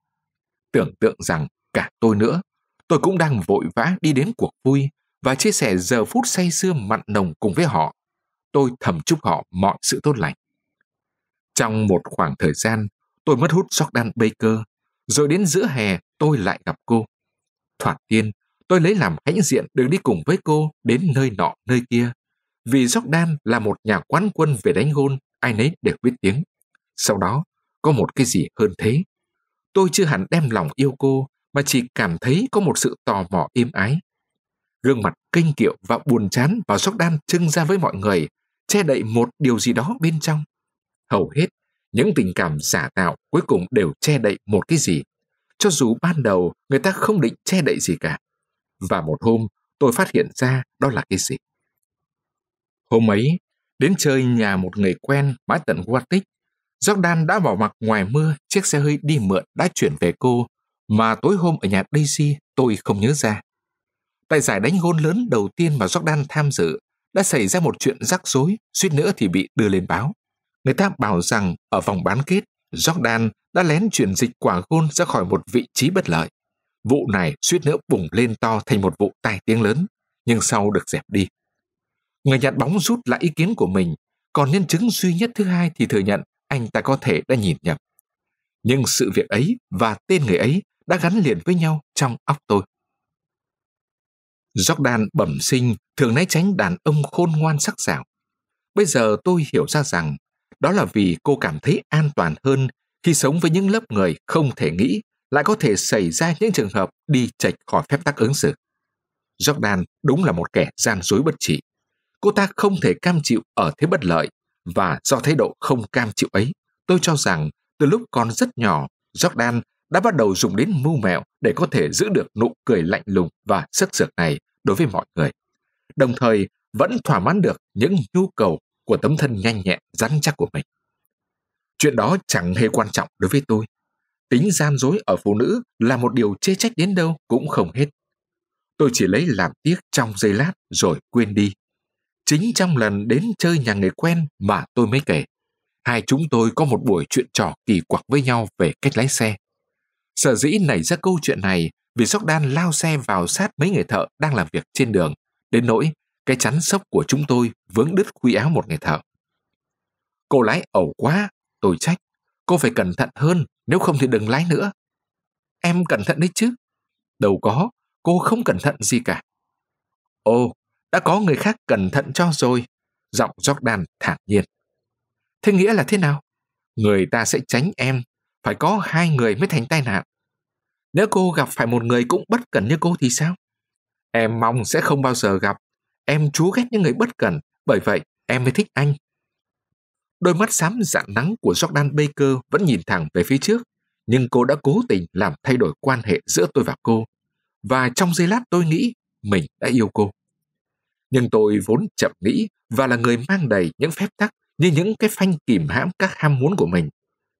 Tưởng tượng rằng cả tôi nữa, tôi cũng đang vội vã đi đến cuộc vui và chia sẻ giờ phút say sưa mặn nồng cùng với họ. Tôi thầm chúc họ mọi sự tốt lành. Trong một khoảng thời gian, tôi mất hút Jordan Baker, rồi đến giữa hè tôi lại gặp cô. Thoạt tiên, tôi lấy làm hãnh diện được đi cùng với cô đến nơi nọ nơi kia. Vì Jordan là một nhà quán quân về đánh gôn, ai nấy đều biết tiếng. Sau đó, có một cái gì hơn thế. Tôi chưa hẳn đem lòng yêu cô, mà chỉ cảm thấy có một sự tò mò êm ái. Gương mặt kênh kiệu và buồn chán vào đan trưng ra với mọi người, che đậy một điều gì đó bên trong. Hầu hết, những tình cảm giả tạo cuối cùng đều che đậy một cái gì, cho dù ban đầu người ta không định che đậy gì cả. Và một hôm, tôi phát hiện ra đó là cái gì. Hôm ấy, đến chơi nhà một người quen mãi tận Guatic, Jordan đã bỏ mặc ngoài mưa chiếc xe hơi đi mượn đã chuyển về cô, mà tối hôm ở nhà Daisy tôi không nhớ ra. Tại giải đánh gôn lớn đầu tiên mà Jordan tham dự, đã xảy ra một chuyện rắc rối, suýt nữa thì bị đưa lên báo. Người ta bảo rằng ở vòng bán kết, Jordan đã lén chuyển dịch quả gôn ra khỏi một vị trí bất lợi. Vụ này suýt nữa bùng lên to thành một vụ tai tiếng lớn, nhưng sau được dẹp đi. Người nhặt bóng rút lại ý kiến của mình, còn nhân chứng duy nhất thứ hai thì thừa nhận anh ta có thể đã nhìn nhầm. Nhưng sự việc ấy và tên người ấy đã gắn liền với nhau trong óc tôi. Jordan bẩm sinh, thường né tránh đàn ông khôn ngoan sắc sảo. Bây giờ tôi hiểu ra rằng đó là vì cô cảm thấy an toàn hơn khi sống với những lớp người không thể nghĩ, lại có thể xảy ra những trường hợp đi chệch khỏi phép tắc ứng xử. Jordan đúng là một kẻ gian dối bất trị. Cô ta không thể cam chịu ở thế bất lợi và do thái độ không cam chịu ấy, tôi cho rằng từ lúc còn rất nhỏ, Jordan đã bắt đầu dùng đến mưu mẹo để có thể giữ được nụ cười lạnh lùng và sức sược này đối với mọi người. Đồng thời vẫn thỏa mãn được những nhu cầu của tấm thân nhanh nhẹn, rắn chắc của mình. Chuyện đó chẳng hề quan trọng đối với tôi. Tính gian dối ở phụ nữ là một điều chê trách đến đâu cũng không hết. Tôi chỉ lấy làm tiếc trong giây lát rồi quên đi. Chính trong lần đến chơi nhà người quen mà tôi mới kể. Hai chúng tôi có một buổi chuyện trò kỳ quặc với nhau về cách lái xe. Sở dĩ nảy ra câu chuyện này vì Jordan lao xe vào sát mấy người thợ đang làm việc trên đường, đến nỗi cái chắn sốc của chúng tôi vướng đứt khuy áo một người thợ. Cô lái ẩu quá, tôi trách. Cô phải cẩn thận hơn, nếu không thì đừng lái nữa. Em cẩn thận đấy chứ. Đâu có, cô không cẩn thận gì cả. Ồ, đã có người khác cẩn thận cho rồi. Giọng Jordan thản nhiên. Thế nghĩa là thế nào? Người ta sẽ tránh em, phải có hai người mới thành tai nạn. Nếu cô gặp phải một người cũng bất cẩn như cô thì sao? Em mong sẽ không bao giờ gặp. Em chúa ghét những người bất cẩn, bởi vậy em mới thích anh. Đôi mắt xám dạng nắng của Jordan Baker vẫn nhìn thẳng về phía trước, nhưng cô đã cố tình làm thay đổi quan hệ giữa tôi và cô. Và trong giây lát tôi nghĩ mình đã yêu cô. Nhưng tôi vốn chậm nghĩ và là người mang đầy những phép tắc như những cái phanh kìm hãm các ham muốn của mình.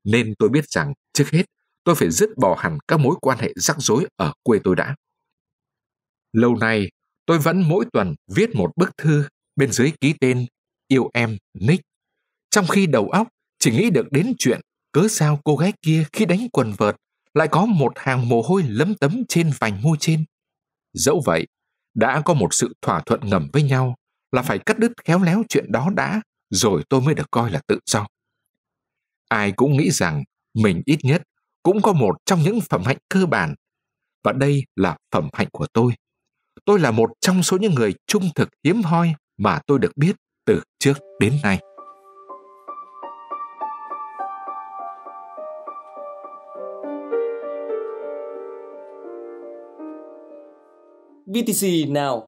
Nên tôi biết rằng trước hết tôi phải dứt bỏ hẳn các mối quan hệ rắc rối ở quê tôi đã. Lâu nay, tôi vẫn mỗi tuần viết một bức thư bên dưới ký tên Yêu em Nick. Trong khi đầu óc chỉ nghĩ được đến chuyện cớ sao cô gái kia khi đánh quần vợt lại có một hàng mồ hôi lấm tấm trên vành môi trên. Dẫu vậy, đã có một sự thỏa thuận ngầm với nhau là phải cắt đứt khéo léo chuyện đó đã, rồi tôi mới được coi là tự do. Ai cũng nghĩ rằng mình ít nhất cũng có một trong những phẩm hạnh cơ bản, và đây là phẩm hạnh của tôi. Tôi là một trong số những người trung thực hiếm hoi mà tôi được biết từ trước đến nay. VTC nào?